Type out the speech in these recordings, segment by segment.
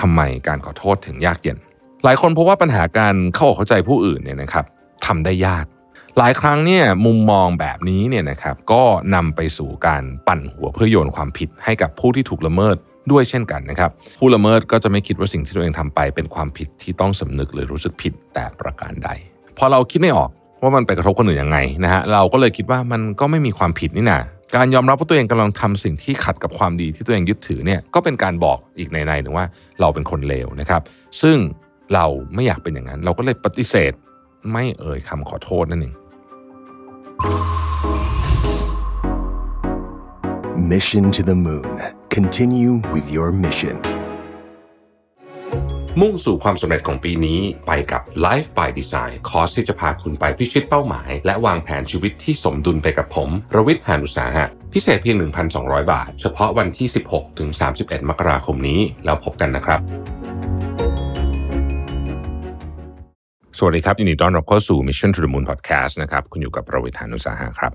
ทำไมการขอโทษถึงยากเย็น หลายคนพบว่าปัญหาการเข้าอกเข้าใจผู้อื่นเนี่ยนะครับทำได้ยาก หลายครั้งเนี่ยมุมมองแบบนี้เนี่ยนะครับก็นำไปสู่การปั่นหัวเพื่อโยนความผิดให้กับผู้ที่ถูกละเมิดด้วยเช่นกันนะครับ ผู้ละเมิดก็จะไม่คิดว่าสิ่งที่ตัวเองทำไป เป็นความผิดที่ต้องสำนึกหรือรู้สึกผิดแต่ประการใด พอเราคิดไม่ออกว่ามันไปกระทบคนอื่นยังไงนะฮะเราก็เลยคิดว่ามันก็ไม่มีความผิดนี่นะ การยอมรับว่าตัวเองกำลังทำสิ่งที่ขัดกับความดีที่ตัวเองยึดถือเนี่ยก็เป็นการบอกอีกในในหนึ่งว่าเราเป็นคนเลวนะครับ ซึ่งเราไม่อยากเป็นอย่างนั้น เราก็เลยปฏิเสธไม่เอ่ยคำขอโทษนั่นเอง Mission to the Moon. Continue with your mission. มุ่งสู่ความสำเร็จของปีนี้ไปกับ Life by Design คอร์สที่จะพาคุณไปพิชิตเป้าหมาย และวางแผนชีวิตที่สมดุลไปกับผม รวิทย์หานุสาหะ พิเศษเพียง 1,200 บาท เฉพาะวันที่ 16 ถึง 31 มกราคมนี้ แล้วพบกันนะครับ สวัสดีครับ ยินดีต้อนรับเข้าสู่ Mission to the Moon Podcast นะครับ คุณอยู่กับรวิทย์หานุสาหะครับ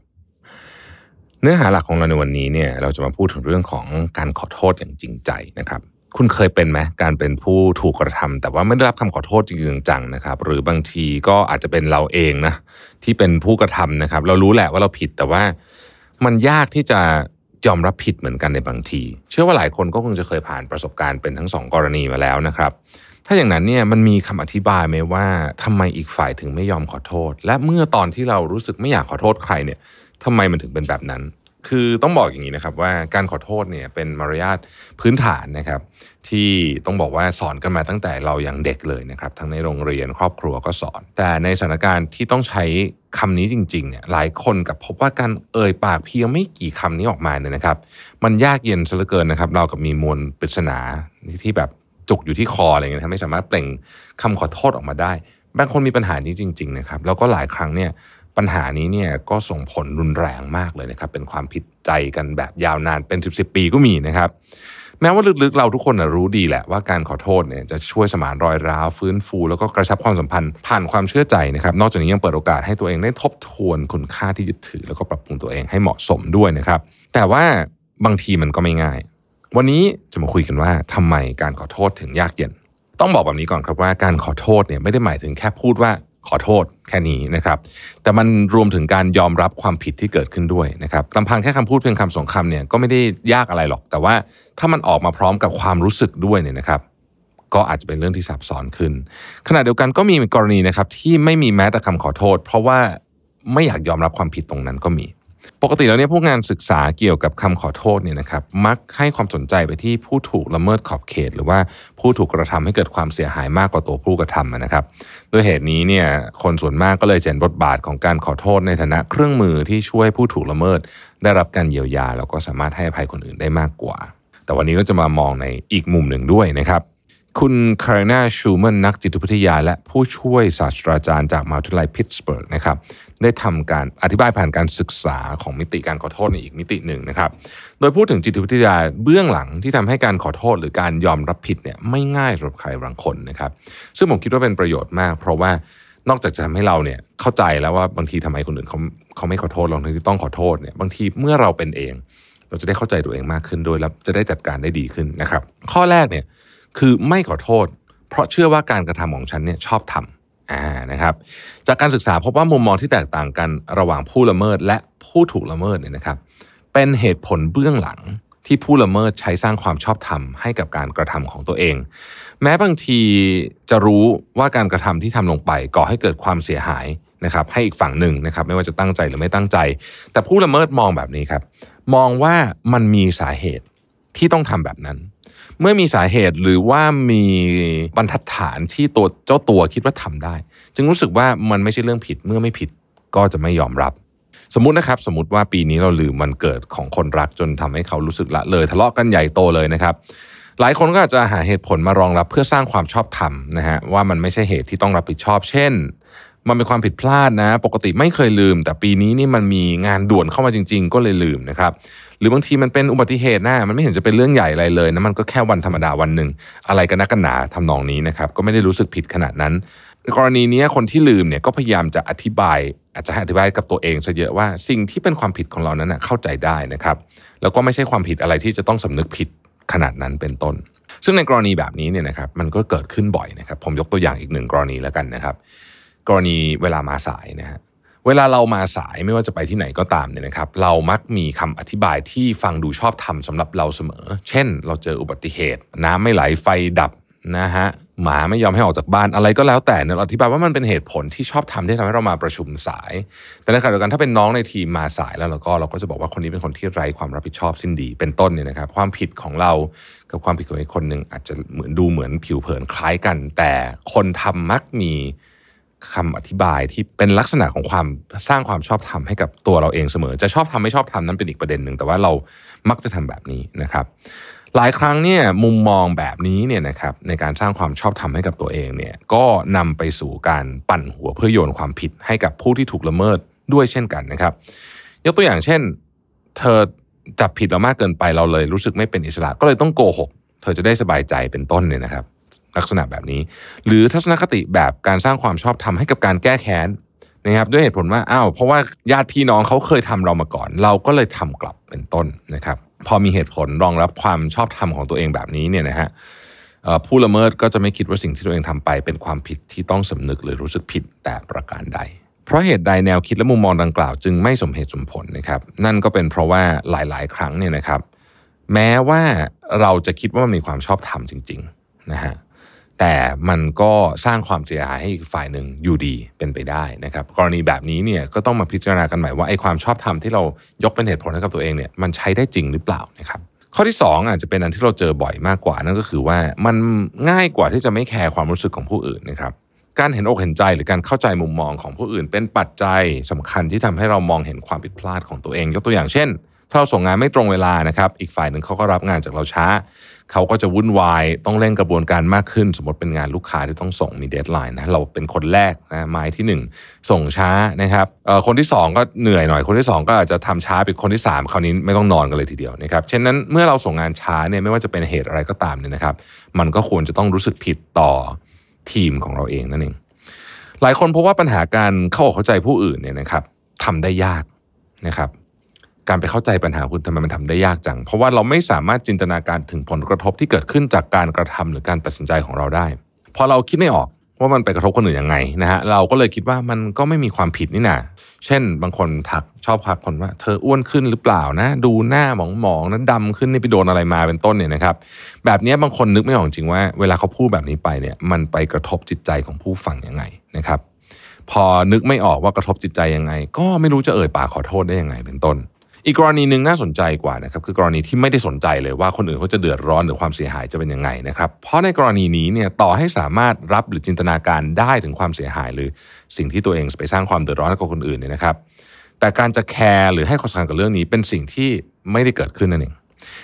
เนื้อหาหลักของเราในวันนี้เนี่ยเราจะมาพูดถึงเรื่องของการขอโทษอย่างจริงใจนะครับ คุณเคยเป็นไหมการเป็นผู้ถูกกระทำแต่ว่าไม่ได้รับคำขอโทษจริงจังๆนะครับ หรือบางทีก็อาจจะเป็นเราเองนะที่เป็นผู้กระทำนะครับ เรารู้แหละว่าเราผิดแต่ว่ามันยากที่จะยอมรับผิดเหมือนกันในบางที เชื่อว่าหลายคนก็คงจะเคยผ่านประสบการณ์เป็นทั้งสองกรณีมาแล้วนะครับ ถ้าอย่างนั้นเนี่ยมันมีคำอธิบายไหมว่าทำไมอีกฝ่ายถึงไม่ยอมขอโทษ และเมื่อตอนที่เรารู้สึกไม่อยากขอโทษใครเนี่ยทำไมมันถึงเป็นแบบนั้น คือต้องบอกอย่างนี้นะครับว่าการขอโทษเนี่ยเป็นมารยาทพื้นฐานนะครับ ที่ต้องบอกว่าสอนกันมาตั้งแต่เรายังเด็กเลยนะครับ ทั้งในโรงเรียนครอบครัวก็สอน แต่ในสถานการณ์ที่ต้องใช้คำนี้จริงๆเนี่ยหลายคนกับพบว่าการเอ่ยปากเพียงไม่กี่คำนี้ออกมาเนี่ยนะครับ มันยากเย็นซะเหลือเกินนะครับ เรากับมีมวลปริศนาที่แบบจุกอยู่ที่คออะไรเงี้ยทำไม่สามารถเปล่งคำขอโทษออกมาได้บางคนมีปัญหานี้จริง ๆ นะครับ แล้วก็หลายครั้งเนี่ย ปัญหานี้เนี่ยก็ส่งผลรุนแรงมากเลยนะครับ เป็นความผิดใจกันแบบยาวนานเป็น 10บสปีก็มีนะครับ แม้ว่าลึกๆเราทุกคนรู้ดีแหละว่าการขอโทษเนี่ยจะช่วยสมานรอยร้าวฟื้นฟู แล้วก็กระชับความสัมพันธ์ผ่านความเชื่อใจนะครับ นอกจากนี้ยังเปิดโอกาสให้ตัวเองได้ทบทวนคุณค่าที่ยึดถือ แล้วก็ปรับปรุงตัวเองให้เหมาะสมด้วยนะครับ แต่ว่าบางทีมันก็ไม่ง่าย วันนี้จะมาคุยกันว่าทำไมการขอโทษถึงยากเย็น ต้องบอกแบบนี้ก่อนครับว่าการขอโทษเนี่ยไม่ได้หมายถึงแค่พูดว่า ขอโทษแค่นี้นะครับ แต่มันรวมถึงการยอมรับความผิดที่เกิดขึ้นด้วยนะครับลำพังแค่คำพูดเพียงคำสองคำเนี่ยก็ไม่ได้ยากอะไรหรอก แต่ว่าถ้ามันออกมาพร้อมกับความรู้สึกด้วยเนี่ยนะครับ ก็อาจจะเป็นเรื่องที่ซับซ้อนขึ้น ขณะเดียวกันก็มีกรณีนะครับที่ไม่มีแม้แต่คำขอโทษ เพราะว่าไม่อยากยอมรับความผิดตรงนั้นก็มี ปกติแล้วเนี่ยพวกงานศึกษาเกี่ยวกับคำขอโทษเนี่ยนะครับมักให้ความสนใจไปที่ผู้ถูกละเมิดขอบเขต หรือว่าผู้ถูกกระทำให้เกิดความเสียหายมากกว่าตัวผู้กระทำนะครับด้วยเหตุนี้เนี่ยคนส่วนมากก็เลยเห็นบทบาทของการขอโทษในฐานะเครื่องมือที่ช่วยผู้ถูกละเมิด ได้รับการเยียวยา แล้วก็สามารถให้อภัยคนอื่นได้มากกว่า แต่วันนี้เราจะมามองในอีกมุมหนึ่งด้วยนะครับ คุณคารินาชูแมนนักจิตวิทยา และผู้ช่วยศาสตราจารย์จากมหาวิทยาลัยพิตสเบิร์กนะครับได้ทำการอธิบายผ่านการศึกษาของมิติการขอโทษในอีกมิติหนึ่งนะครับ โดยพูดถึงจิตวิทยาเบื้องหลังที่ทำให้การขอโทษหรือการยอมรับผิดเนี่ยไม่ง่ายสำหรับใครบางคนนะครับ ซึ่งผมคิดว่าเป็นประโยชน์มาก เพราะว่านอกจากจะทำให้เราเนี่ยเข้าใจแล้วว่าบางทีทำไมคนอื่นเขาเขาไม่ขอโทษเราที่ต้องขอโทษเนี่ยบางทีเมื่อเราเป็นเอง เราจะได้เข้าใจตัวเองมากขึ้นด้วยแล้วจะได้จัดการได้ดีขึ้นนะครับ ข้อแรกเนี่ย คือไม่ขอโทษ เพราะเชื่อว่าการกระทำของฉันเนี่ยชอบทำอ่านะครับ จากการศึกษาพบว่ามุมมองที่แตกต่างกันระหว่างผู้ละเมิดและผู้ถูกละเมิดเนี่ยนะครับ เป็นเหตุผลเบื้องหลังที่ผู้ละเมิดใช้สร้างความชอบธรรมให้กับการกระทำของตัวเอง แม้บางทีจะรู้ว่าการกระทำที่ทำลงไปก่อให้เกิดความเสียหายนะครับ ให้อีกฝั่งหนึ่งนะครับ ไม่ว่าจะตั้งใจหรือไม่ตั้งใจ แต่ผู้ละเมิดมองแบบนี้ครับ มองว่ามันมีสาเหตุที่ต้องทำแบบนั้น เมื่อมีสาเหตุหรือว่ามีบรรทัดฐานที่ตัวเจ้าตัวคิดว่าทำได้ จึงรู้สึกว่ามันไม่ใช่เรื่องผิดเมื่อไม่ผิดก็จะไม่ยอมรับ สมมุตินะครับ สมมติว่าปีนี้เราลืมวันเกิดของคนรักจนทำให้เขารู้สึกละเลยทะเลาะกันใหญ่โตเลยนะครับ หลายคนก็อาจจะหาเหตุผลมารองรับเพื่อสร้างความชอบธรรมนะฮะว่ามันไม่ใช่เหตุที่ต้องรับผิดชอบ เช่น มันเป็นความผิดพลาดนะ ปกติไม่เคยลืม แต่ปีนี้นี่มันมีงานด่วนเข้ามาจริง ๆ ก็เลยลืมนะครับ หรือบางทีมันเป็นอุบัติเหตุนะมันไม่เห็นจะเป็นเรื่องใหญ่อะไรเลยนะมันก็แค่วันธรรมดาวันหนึ่งอะไรกันนักกันหนาทำนองนี้นะครับก็ไม่ได้รู้สึกผิดขนาดนั้น กรณีนี้คนที่ลืมเนี่ยก็พยายามจะอธิบาย อาจจะให้อธิบายกับตัวเองซะเยอะว่าสิ่งที่เป็นความผิดของเรานั้นนะเข้าใจได้นะครับ แล้วก็ไม่ใช่ความผิดอะไรที่จะต้องสำนึกผิดขนาดนั้นเป็นต้น ซึ่งในกรณีแบบนี้เนี่ยนะครับมันก็เกิดขึ้นบ่อยนะครับ ผมยกตัวอย่างอีกหนึ่งกรณีแล้วกันนะครับ กรณีเวลามาสายนะฮะเวลาเรามาสายไม่ว่าจะไปที่ไหนก็ตามเนี่ยนะครับ เรามักมีคำอธิบายที่ฟังดูชอบทำสำหรับเราเสมอ เช่น เราเจออุบัติเหตุ น้ำไม่ไหลไฟดับนะฮะหมาไม่ยอมให้ออกจากบ้านอะไรก็แล้วแต่เนี่ยเราอธิบายว่ามันเป็นเหตุผลที่ชอบทำที่ทำให้เรามาประชุมสาย แต่ในขณะเดียวกันถ้าเป็นน้องในทีมมาสายแล้วเราก็เราก็จะบอกว่าคนนี้เป็นคนที่ไร้ความรับผิดชอบสิ้นดี เป็นต้นเนี่ยนะครับ ความผิดของเรากับความผิดของอีกคนหนึ่งอาจจะเหมือนดูเหมือนผิวเผินคล้ายกัน แต่คนทำมักมี คำอธิบายที่เป็นลักษณะของความสร้างความชอบธรรมให้กับตัวเราเองเสมอ จะชอบทำไม่ชอบทำนั้นเป็นอีกประเด็นหนึ่งแต่ว่าเรามักจะทำแบบนี้นะครับ หลายครั้งเนี่ยมุมมองแบบนี้เนี่ยนะครับในการสร้างความชอบธรรมให้กับตัวเองเนี่ยก็นำไปสู่การปั่นหัวเพื่อโยนความผิดให้กับผู้ที่ถูกละเมิดด้วยเช่นกันนะครับ ยกตัวอย่างเช่น เธอจับผิดเรามากเกินไปเราเลยรู้สึกไม่เป็นอิสระ ก็เลยต้องโกหก เธอจะได้สบายใจเป็นต้นเนี่ยนะครับ ลักษณะแบบนี้ หรือทัศนคติแบบการสร้างความชอบธรรมให้กับการแก้แค้นนะครับด้วยเหตุผลว่าอ้าวเพราะว่าญาติพี่น้องเขาเคยทำเรามาก่อน เราก็เลยทำกลับเป็นต้นนะครับพอมีเหตุผลรองรับความชอบธรรมของตัวเองแบบนี้เนี่ยนะฮะผู้ละเมิดก็จะไม่คิดว่าสิ่งที่ตัวเองทำไป เป็นความผิดที่ต้องสำนึกหรือรู้สึกผิดแต่ประการใด เพราะเหตุใดแนวคิดและมุมมองดังกล่าว จึงไม่สมเหตุสมผลนะครับ นั่นก็เป็นเพราะว่าหลาย ๆ ครั้งเนี่ยนะครับ แม้ว่าเราจะคิดว่ามันมีความชอบธรรมจริง ๆ นะฮะ แต่มันก็สร้างความเสียหายให้อีกฝ่ายหนึ่งอยู่ดีเป็นไปได้นะครับ กรณีแบบนี้เนี่ยก็ต้องมาพิจารณากันใหม่ว่าไอ้ความชอบธรรมที่เรายกเป็นเหตุผลให้กับตัวเองเนี่ยมันใช้ได้จริงหรือเปล่านะครับข้อที่ 2 อาจจะเป็นอันที่เราเจอบ่อยมากกว่านั่นก็คือว่ามันง่ายกว่าที่จะไม่แคร์ความรู้สึกของผู้อื่นนะครับการเห็นอกเห็นใจหรือการเข้าใจมุมมองของผู้อื่น เป็นปัจจัยสำคัญที่ทำให้เรามองเห็นความผิดพลาดของตัวเอง ยกตัวอย่างเช่น ถ้าเราส่งงานไม่ตรงเวลานะครับ อีกฝ่ายหนึ่งเขาก็รับงานจากเราช้า เขาก็จะวุ่นวาย ต้องเร่งกระบวนการมากขึ้น สมมติเป็นงานลูกค้าที่ต้องส่งมี deadline นะ เราเป็นคนแรกนะไม้ที่หนึ่งส่งช้านะครับคนที่สองก็เหนื่อยหน่อย คนที่สองก็อาจจะทำช้าไปคนที่สามคราวนี้ไม่ต้องนอนกันเลยทีเดียวนะครับ เช่นนั้นเมื่อเราส่งงานช้าเนี่ยไม่ว่าจะเป็นเหตุอะไรก็ตามเนี่ยนะครับ มันก็ควรจะต้องรู้สึกผิดต่อทีมของเราเองนั่นเอง หลายคนพบว่าปัญหาการเข้าอกเข้าใจผู้อื่นเนี่ยนะครับทำได้ยากนะครับ การไปเข้าใจปัญหาคุณทำไมมันทำได้ยากจัง เพราะว่าเราไม่สามารถจินตนาการถึงผลกระทบที่เกิดขึ้นจากการกระทำหรือการตัดสินใจของเราได้ พอเราคิดไม่ออกว่ามันไปกระทบคนอื่นยังไงนะฮะเราก็เลยคิดว่ามันก็ไม่มีความผิดนี่นาเช่น บางคนทักชอบทักคนว่า เธออ้วนขึ้นหรือเปล่านะ ดูหน้าหมองๆนั้นดำขึ้นนี่ไปโดนอะไรมาเป็นต้นเนี่ยนะครับ แบบนี้บางคนนึกไม่ออกจริงว่า เวลาเขาพูดแบบนี้ไปเนี่ย มันไปกระทบจิตใจของผู้ฟังยังไงนะครับ พอนึกไม่ออกว่ากระทบจิตใจยังไง ก็ไม่รู้จะเอ่ยปากขอโทษได้ยังไงเป็นต้น อีกกรณีหนึ่งน่าสนใจกว่านะครับคือกรณีที่ไม่ได้สนใจเลยว่าคนอื่นเขาจะเดือดร้อนหรือความเสียหายจะเป็นยังไงนะครับเพราะในกรณีนี้เนี่ยต่อให้สามารถรับหรือจินตนาการได้ถึงความเสียหาย หรือสิ่งที่ตัวเองไปสร้างความเดือดร้อนให้กับคนอื่นเนี่ยนะครับ แต่การจะแคร์หรือให้ความสำคัญกับเรื่องนี้เป็นสิ่งที่ไม่ได้เกิดขึ้นนั่นเอง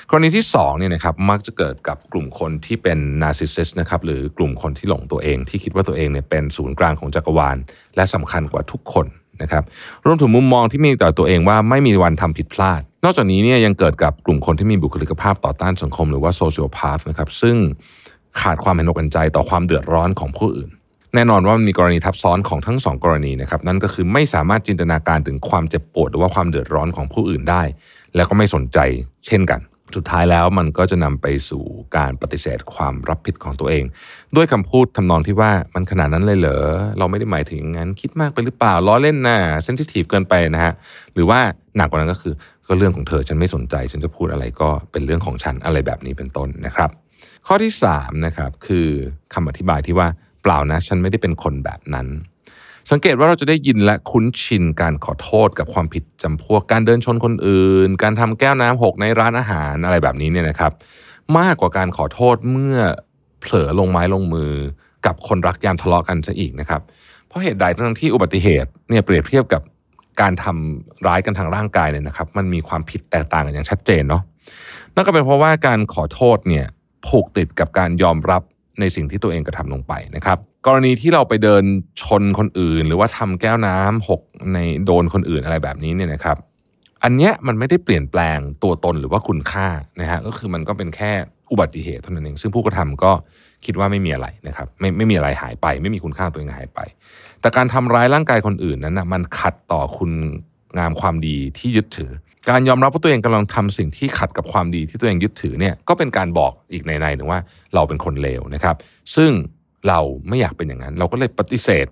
กรณีที่2เนี่ยนะครับมักจะเกิดกับกลุ่มคนที่เป็นนาร์ซิสซิสนะครับหรือกลุ่มคนที่หลงตัวเองที่คิดว่าตัวเองเนี่ยเป็นศูนย์กลางของจักรวาล และสำคัญกว่าทุกคน นะครับรวมถึงมุมมองที่มีต่อตัวเองว่าไม่มีวันทำผิดพลาด นอกจากนี้เนี่ยยังเกิดกับกลุ่มคนที่มีบุคลิกภาพต่อต้านสังคมหรือว่าโซเชียลพาธนะครับซึ่งขาดความเห็นอกเห็นใจต่อความเดือดร้อนของผู้อื่น แน่นอนว่ามันมีกรณีทับซ้อนของทั้งสองกรณีนะครับนั่นก็คือไม่สามารถจินตนาการถึงความเจ็บปวด หรือว่าความเดือดร้อนของผู้อื่นได้ แล้วก็ไม่สนใจเช่นกัน สุดท้ายแล้วมันก็จะนำไปสู่การปฏิเสธความรับผิดของตัวเอง ด้วยคำพูดทำนองที่ว่ามันขนาดนั้นเลยเหรอเราไม่ได้หมายถึงงั้นคิดมากไปหรือเปล่าล้อเล่นนะเซนซิทีฟเกินไปนะฮะหรือว่าหนักกว่านั้นก็คือ ก็เรื่องของเธอฉันไม่สนใจ ฉันจะพูดอะไรก็เป็นเรื่องของฉันอะไรแบบนี้เป็นต้นนะครับ ข้อที่3นะครับคือคำอธิบายที่ว่าเปล่านะ ฉันไม่ได้เป็นคนแบบนั้น สังเกตว่าเราจะได้ยินและคุ้นชินการขอโทษกับความผิดจำพวกการเดินชนคนอื่น การทำแก้วน้ำหกในร้านอาหารอะไรแบบนี้เนี่ยนะครับ มากกว่าการขอโทษเมื่อเผลอลงไม้ลงมือ กับคนรักยามทะเลาะกันซะอีกนะครับ เพราะเหตุใดทั้งที่อุบัติเหตุเนี่ยเปรียบเทียบกับการทำร้ายกันทางร่างกายเนี่ยนะครับ มันมีความผิดแตกต่างกันอย่างชัดเจนเนาะนั่นก็เป็นเพราะว่าการขอโทษเนี่ยผูกติดกับการยอมรับ ในสิ่งที่ตัวเองกระทำลงไปนะครับ กรณีที่เราไปเดินชนคนอื่น หรือว่าทำแก้วน้ำหกในโดนคนอื่นอะไรแบบนี้เนี่ยนะครับ อันเนี้ยมันไม่ได้เปลี่ยนแปลงตัวตนหรือว่าคุณค่านะฮะก็คือมันก็เป็นแค่อุบัติเหตุเท่านั้นเอง ซึ่งผู้กระทำก็คิดว่าไม่มีอะไรนะครับไม่ไม่มีอะไรหายไป ไม่มีคุณค่าตัวเองหายไป แต่การทำร้ายร่างกายคนอื่นนั้นนะมันขัดต่อคุณงามความดีที่ยึดถือ การยอมรับว่าตัวเองกำลังทำสิ่งที่ขัดกับความดีที่ตัวเองยึดถือเนี่ยก็เป็นการบอกอีกในในหนึ่งว่าเราเป็นคนเลวนะครับ ซึ่งเราไม่อยากเป็นอย่างนั้น เราก็เลยปฏิเสธ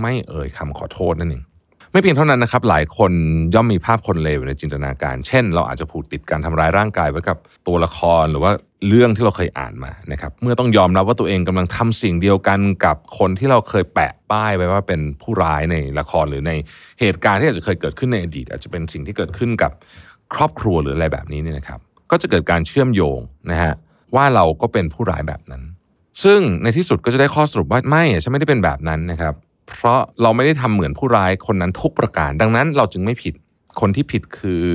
ไม่เอ่ยคำขอโทษนั่นเอง ไม่เพียงเท่านั้นนะครับหลายคนย่อมมีภาพคนเลวในจินตนาการ เช่น เราอาจจะผูกติดการทำร้ายร่างกายไว้กับตัวละครหรือว่าเรื่องที่เราเคยอ่านมานะครับเมื่อต้องยอมรับว่าตัวเองกำลังทำสิ่งเดียวกันกับคนที่เราเคยแปะป้ายไว้ว่าเป็นผู้ร้ายในละครหรือในเหตุการณ์ที่อาจจะเคยเกิดขึ้นในอดีต อาจจะเป็นสิ่งที่เกิดขึ้นกับครอบครัวหรืออะไรแบบนี้เนี่ยนะครับก็จะเกิดการเชื่อมโยงนะฮะว่าเราก็เป็นผู้ร้ายแบบนั้น ซึ่งในที่สุดก็จะได้ข้อสรุปว่าไม่ฉันไม่ได้เป็นแบบนั้นนะครับ เพราะเราไม่ได้ทำเหมือนผู้ร้ายคนนั้นทุกประการ ดังนั้นเราจึงไม่ผิดคนที่ผิดคือ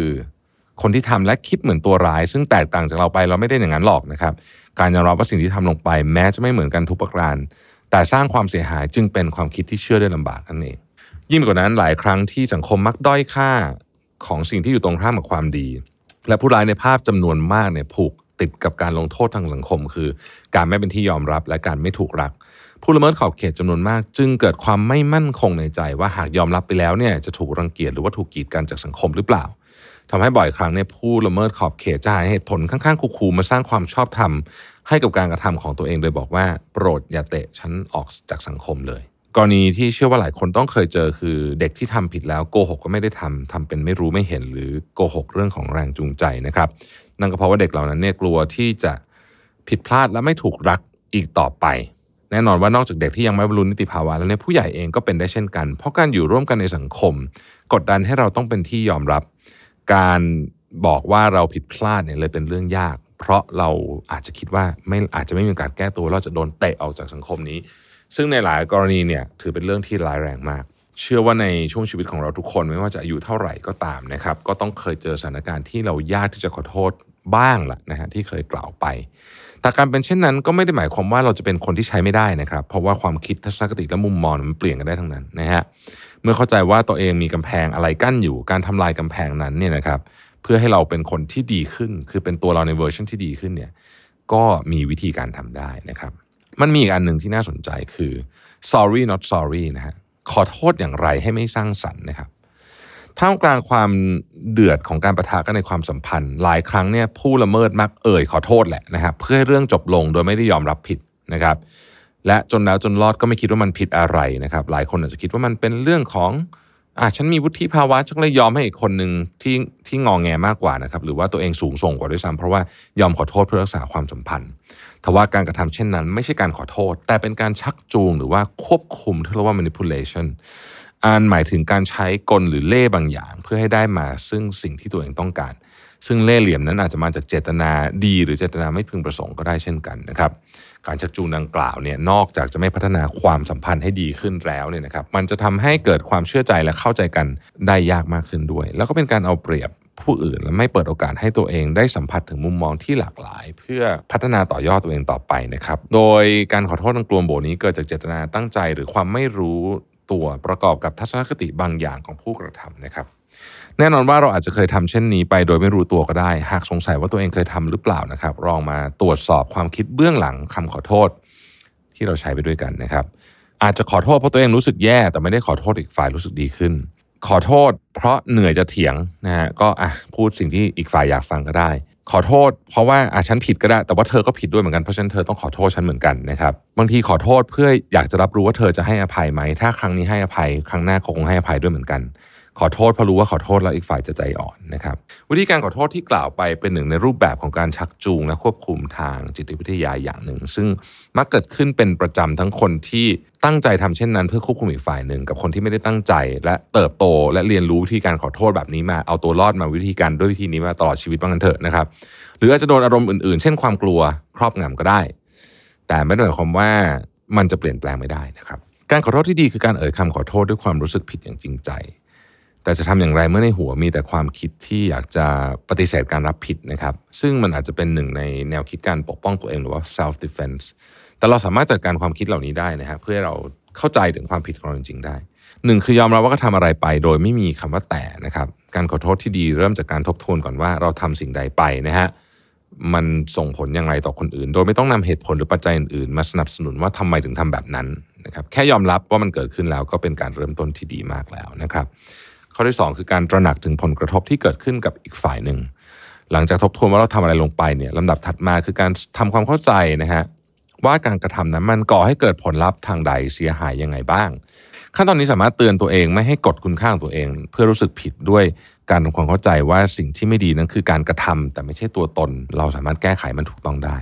คนที่ทำและคิดเหมือนตัวร้าย ซึ่งแตกต่างจากเราไปเราไม่ได้อย่างนั้นหรอกนะครับ การยอมรับว่าสิ่งที่ทำลงไป แม้จะไม่เหมือนกันทุกประการ แต่สร้างความเสียหายจึงเป็นความคิดที่เชื่อได้ลำบากนั่นเองยิ่งกว่านั้นหลายครั้งที่สังคมมักด้อยค่าของสิ่งที่อยู่ตรงข้ามกับความดี และผู้ร้ายในภาพจำนวนมากเนี่ยผูก ติดกับการลงโทษทางสังคม คือ การไม่เป็นที่ยอมรับและการไม่ถูกรัก ผู้ละเมิดขอบเขตจำนวนมาก จึงเกิดความไม่มั่นคงในใจว่าหากยอมรับไปแล้วเนี่ยจะถูกรังเกียจหรือว่าถูกกีดกันจากสังคมหรือเปล่าทำให้บ่อยครั้งเนี่ยผู้ละเมิดขอบเขตจะหาเหตุผลข้างๆคู่ๆมาสร้างความชอบธรรมให้กับการกระทำของตัวเองโดยบอกว่าโปรดอย่าเตะฉันออกจากสังคมเลย กรณีที่เชื่อว่าหลายคนต้องเคยเจอคือเด็กที่ทำผิดแล้วโกหกก็ไม่ได้ทำทำเป็นไม่รู้ไม่เห็นหรือโกหกเรื่องของแรงจูงใจนะครับ นั่นก็เพราะว่าเด็กเหล่านั้นเนี่ยกลัวที่จะผิดพลาดและไม่ถูกรักอีกต่อไป แน่นอนว่านอกจากเด็กที่ยังไม่บรรลุนิติภาวะแล้วเนี่ยผู้ใหญ่เองก็เป็นได้เช่นกัน เพราะการอยู่ร่วมกันในสังคม กดดันให้เราต้องเป็นที่ยอมรับ การบอกว่าเราผิดพลาดเนี่ยเลยเป็นเรื่องยาก เพราะเราอาจจะคิดว่าไม่อาจจะไม่มีการแก้ตัวเราจะโดนเตะออกจากสังคมนี้ ซึ่งในหลายกรณีเนี่ยถือเป็นเรื่องที่ร้ายแรงมาก เชื่อว่าในช่วงชีวิตของเราทุกคนไม่ว่าจะอายุเท่าไหร่ก็ตามนะครับ ก็ต้องเคยเจอสถานการณ์ที่เรายากที่จะขอโทษบ้างแหละนะฮะที่เคยกล่าวไป แต่การเป็นเช่นนั้นก็ไม่ได้หมายความว่าเราจะเป็นคนที่ใช้ไม่ได้นะครับ เพราะว่าความคิดทัศนคติและมุมมองมันเปลี่ยนกันได้ทั้งนั้นนะฮะ เมื่อเข้าใจว่าตัวเองมีกำแพงอะไรกั้นอยู่ การทำลายกำแพงนั้นเนี่ยนะครับ เพื่อให้เราเป็นคนที่ดีขึ้น คือเป็นตัวเราในเวอร์ชันที่ดีขึ้นเนี่ย ก็มีวิธีการทำได้นะครับ มันมีอีกอันหนึ่งที่น่าสนใจคือ sorry not sorry นะฮะ ขอโทษอย่างไรให้ไม่สร้างสรรค์นะครับท่ามกลางความเดือดของการประทะกันในความสัมพันธ์ หลายครั้งเนี่ยผู้ละเมิดมักเอ่ยขอโทษแหละนะครับเพื่อให้เรื่องจบลงโดยไม่ได้ยอมรับผิดนะครับ และจนแล้วจนรอดก็ไม่คิดว่ามันผิดอะไรนะครับ หลายคนอาจจะคิดว่ามันเป็นเรื่องของอะฉันมีวุฒิภาวะฉันเลยยอมให้อีกคนหนึ่งที่ที่งองแงมากกว่านะครับหรือว่าตัวเองสูงส่งกว่าด้วยซ้ำเพราะว่ายอมขอโทษเพื่อรักษาความสัมพันธ์ ทว่าการกระทำเช่นนั้น ไม่ใช่การขอโทษ แต่เป็นการชักจูงหรือว่าควบคุมที่เรียกว่า manipulation อันหมายถึงการใช้กลหรือเล่บางอย่าง เพื่อให้ได้มาซึ่งสิ่งที่ตัวเองต้องการ ซึ่งเล่เหลี่ยมนั้นอาจจะมาจากเจตนาดี หรือเจตนาไม่พึงประสงค์ก็ได้เช่นกันนะครับ การชักจูงดังกล่าวเนี่ยนอกจากจะไม่พัฒนาความสัมพันธ์ให้ดีขึ้นแล้วเนี่ยนะครับ มันจะทำให้เกิดความเชื่อใจและเข้าใจกันได้ยากมากขึ้นด้วย แล้วก็เป็นการเอาเปรียบ ผู้อื่น และไม่เปิดโอกาสให้ตัวเองได้สัมผัสถึงมุมมองที่หลากหลาย เพื่อพัฒนาต่อยอดตัวเองต่อไปนะครับ โดยการขอโทษทางกลวงโบนี้เกิดจากเจตนาตั้งใจหรือความไม่รู้ตัวประกอบกับทัศนคติบางอย่างของผู้กระทำนะครับ แน่นอนว่าเราอาจจะเคยทำเช่นนี้ไปโดยไม่รู้ตัวก็ได้ หากสงสัยว่าตัวเองเคยทำหรือเปล่านะครับลองมาตรวจสอบความคิดเบื้องหลังคำขอโทษ ที่เราใช้ไปด้วยกันนะครับอาจจะขอโทษเพราะตัวเองรู้สึกแย่ แต่ไม่ได้ขอโทษอีกฝ่ายรู้สึกดีขึ้น ขอโทษ เพราะเหนื่อยจะเถียงนะฮะก็อะพูดสิ่งที่อีกฝ่ายอยากฟังก็ได้ ขอโทษ เพราะว่าอะฉันผิดก็ได้ แต่ว่าเธอก็ผิดด้วยเหมือนกันเพราะฉะนั้นเธอต้องขอโทษฉันเหมือนกันนะครับบางทีขอโทษเพื่ออยากจะรับรู้ว่าเธอจะให้อภัยไหมถ้าครั้งนี้ให้อภัย ครั้งหน้าคงให้อภัยด้วยเหมือนกัน ขอโทษเพราะรู้ว่าขอโทษแล้วอีกฝ่ายจะใจอ่อนนะครับ วิธีการขอโทษที่กล่าวไปเป็นหนึ่งในรูปแบบของการชักจูงและควบคุมทางจิตวิทยาอย่างหนึ่ง ซึ่งมักเกิดขึ้นเป็นประจำทั้งคนที่ตั้งใจทำเช่นนั้น เพื่อควบคุมอีกฝ่ายหนึ่งกับคนที่ไม่ได้ตั้งใจ และเติบโต และเรียนรู้วิธีการขอโทษแบบนี้มาเอาตัวรอดมาวิธีการด้วยวิธีนี้มาตลอดชีวิตบ้างกันเถอะนะครับ หรืออาจจะโดนอารมณ์อื่นๆ เช่นความกลัวครอบงำก็ได้ แต่ไม่ได้หมายความว่ามันจะเปลี่ยนแปลงไม่ได้นะครับการขอโทษที่ดีคือการเอ่ยคำขอโทษด้วยความรู้สึกผิดอย่างจริงใจ แต่จะทำอย่างไรเมื่อในหัวมีแต่ความคิดที่อยากจะปฏิเสธการรับผิดนะครับ ซึ่งมันอาจจะเป็นหนึ่งในแนวคิดการปกป้องตัวเองหรือว่า self defense แต่เราสามารถจัดการความคิดเหล่านี้ได้นะฮะเพื่อเราเข้าใจถึงความผิดของเราจริงๆได้หนึ่งคือยอมรับว่าก็ทำอะไรไป โดยไม่มีคำว่าแต่นะครับ การขอโทษที่ดีเริ่มจากการทบทวนก่อนว่าเราทำสิ่งใดไปนะฮะมันส่งผลอย่างไรต่อคนอื่น โดยไม่ต้องนำเหตุผลหรือปัจจัยอื่นๆ มาสนับสนุนว่าทำไมถึงทำแบบนั้นนะครับ แค่ยอมรับว่ามันเกิดขึ้นแล้วก็เป็นการเริ่มต้นที่ดีมากแล้วนะครับ ข้อที่ 2 คือการตระหนักถึงผลกระทบที่เกิดขึ้นกับอีกฝ่ายหนึ่ง หลังจากทบทวนว่าเราทำอะไรลงไปเนี่ยลำดับถัดมาคือการทำความเข้าใจนะฮะว่าการกระทำนั้นมันก่อให้เกิดผลลัพธ์ทางใดเสียหายยังไงบ้าง ขั้นตอนนี้สามารถเตือนตัวเองไม่ให้กดคุณค่าของตัวเอง เพื่อรู้สึกผิดด้วยการทำความเข้าใจว่าสิ่งที่ไม่ดีนั้นคือการกระทำแต่ไม่ใช่ตัวตน เราสามารถแก้ไขมันถูกต้องได้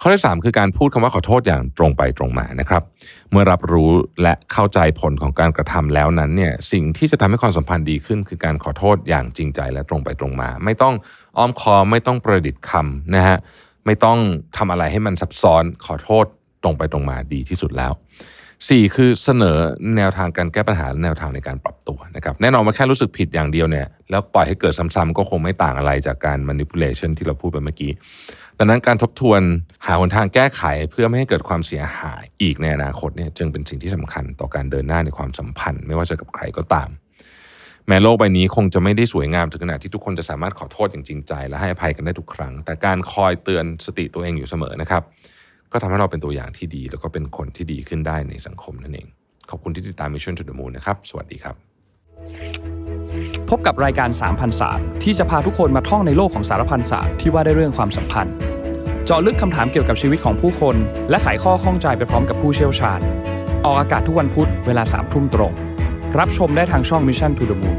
ข้อที่ 3 คือการพูดคำว่าขอโทษอย่างตรงไปตรงมานะครับ เมื่อรับรู้และเข้าใจผลของการกระทำแล้วนั้นเนี่ยสิ่งที่จะทำให้ความสัมพันธ์ดีขึ้น คือการขอโทษอย่างจริงใจและตรงไปตรงมา ไม่ต้องอ้อมคอมไม่ต้องประดิษฐ์คำนะฮะไม่ต้องทำอะไรให้มันซับซ้อนขอโทษตรงไปตรงมาดีที่สุดแล้ว 4 คือเสนอแนวทางการแก้ปัญหาและแนวทางในการปรับตัวนะครับแน่นอนว่าแค่รู้สึกผิดอย่างเดียวเนี่ยแล้วปล่อยให้เกิดซ้ำๆก็คงไม่ต่างอะไรจากการ manipulation ที่เราพูดไปเมื่อกี้ดังนั้นการทบทวนหาหนทางแก้ไขเพื่อไม่ให้เกิดความเสียหายอีกในอนาคตเนี่ยจึงเป็นสิ่งที่สำคัญต่อการเดินหน้าในความสัมพันธ์ ไม่ว่าจะกับใครก็ตาม แม้โลกใบนี้คงจะไม่ได้สวยงามถึงขนาดที่ทุกคนจะสามารถขอโทษอย่างจริงใจ และให้อภัยกันได้ทุกครั้ง แต่การคอยเตือนสติตัวเองอยู่เสมอนะครับ ก็ทำให้เราเป็นตัวอย่างที่ดี แล้วก็เป็นคนที่ดีขึ้นได้ในสังคมนั่นเอง ขอบคุณที่ติดตาม Mission to the Moon นะครับ สวัสดีครับ พบกับรายการ3,000ศาสตร์ที่จะพาทุกคนมาท่องในโลกของสารพันศาสตร์ที่ว่าด้วยเรื่องความสัมพันธ์ เจาะลึกคำถามเกี่ยวกับชีวิตของผู้คน และไขข้อข้องใจไปพร้อมกับผู้เชี่ยวชาญ ออกอากาศทุกวันพุธเวลา3ทุ่มตรง รับชมได้ทางช่อง Mission to the Moon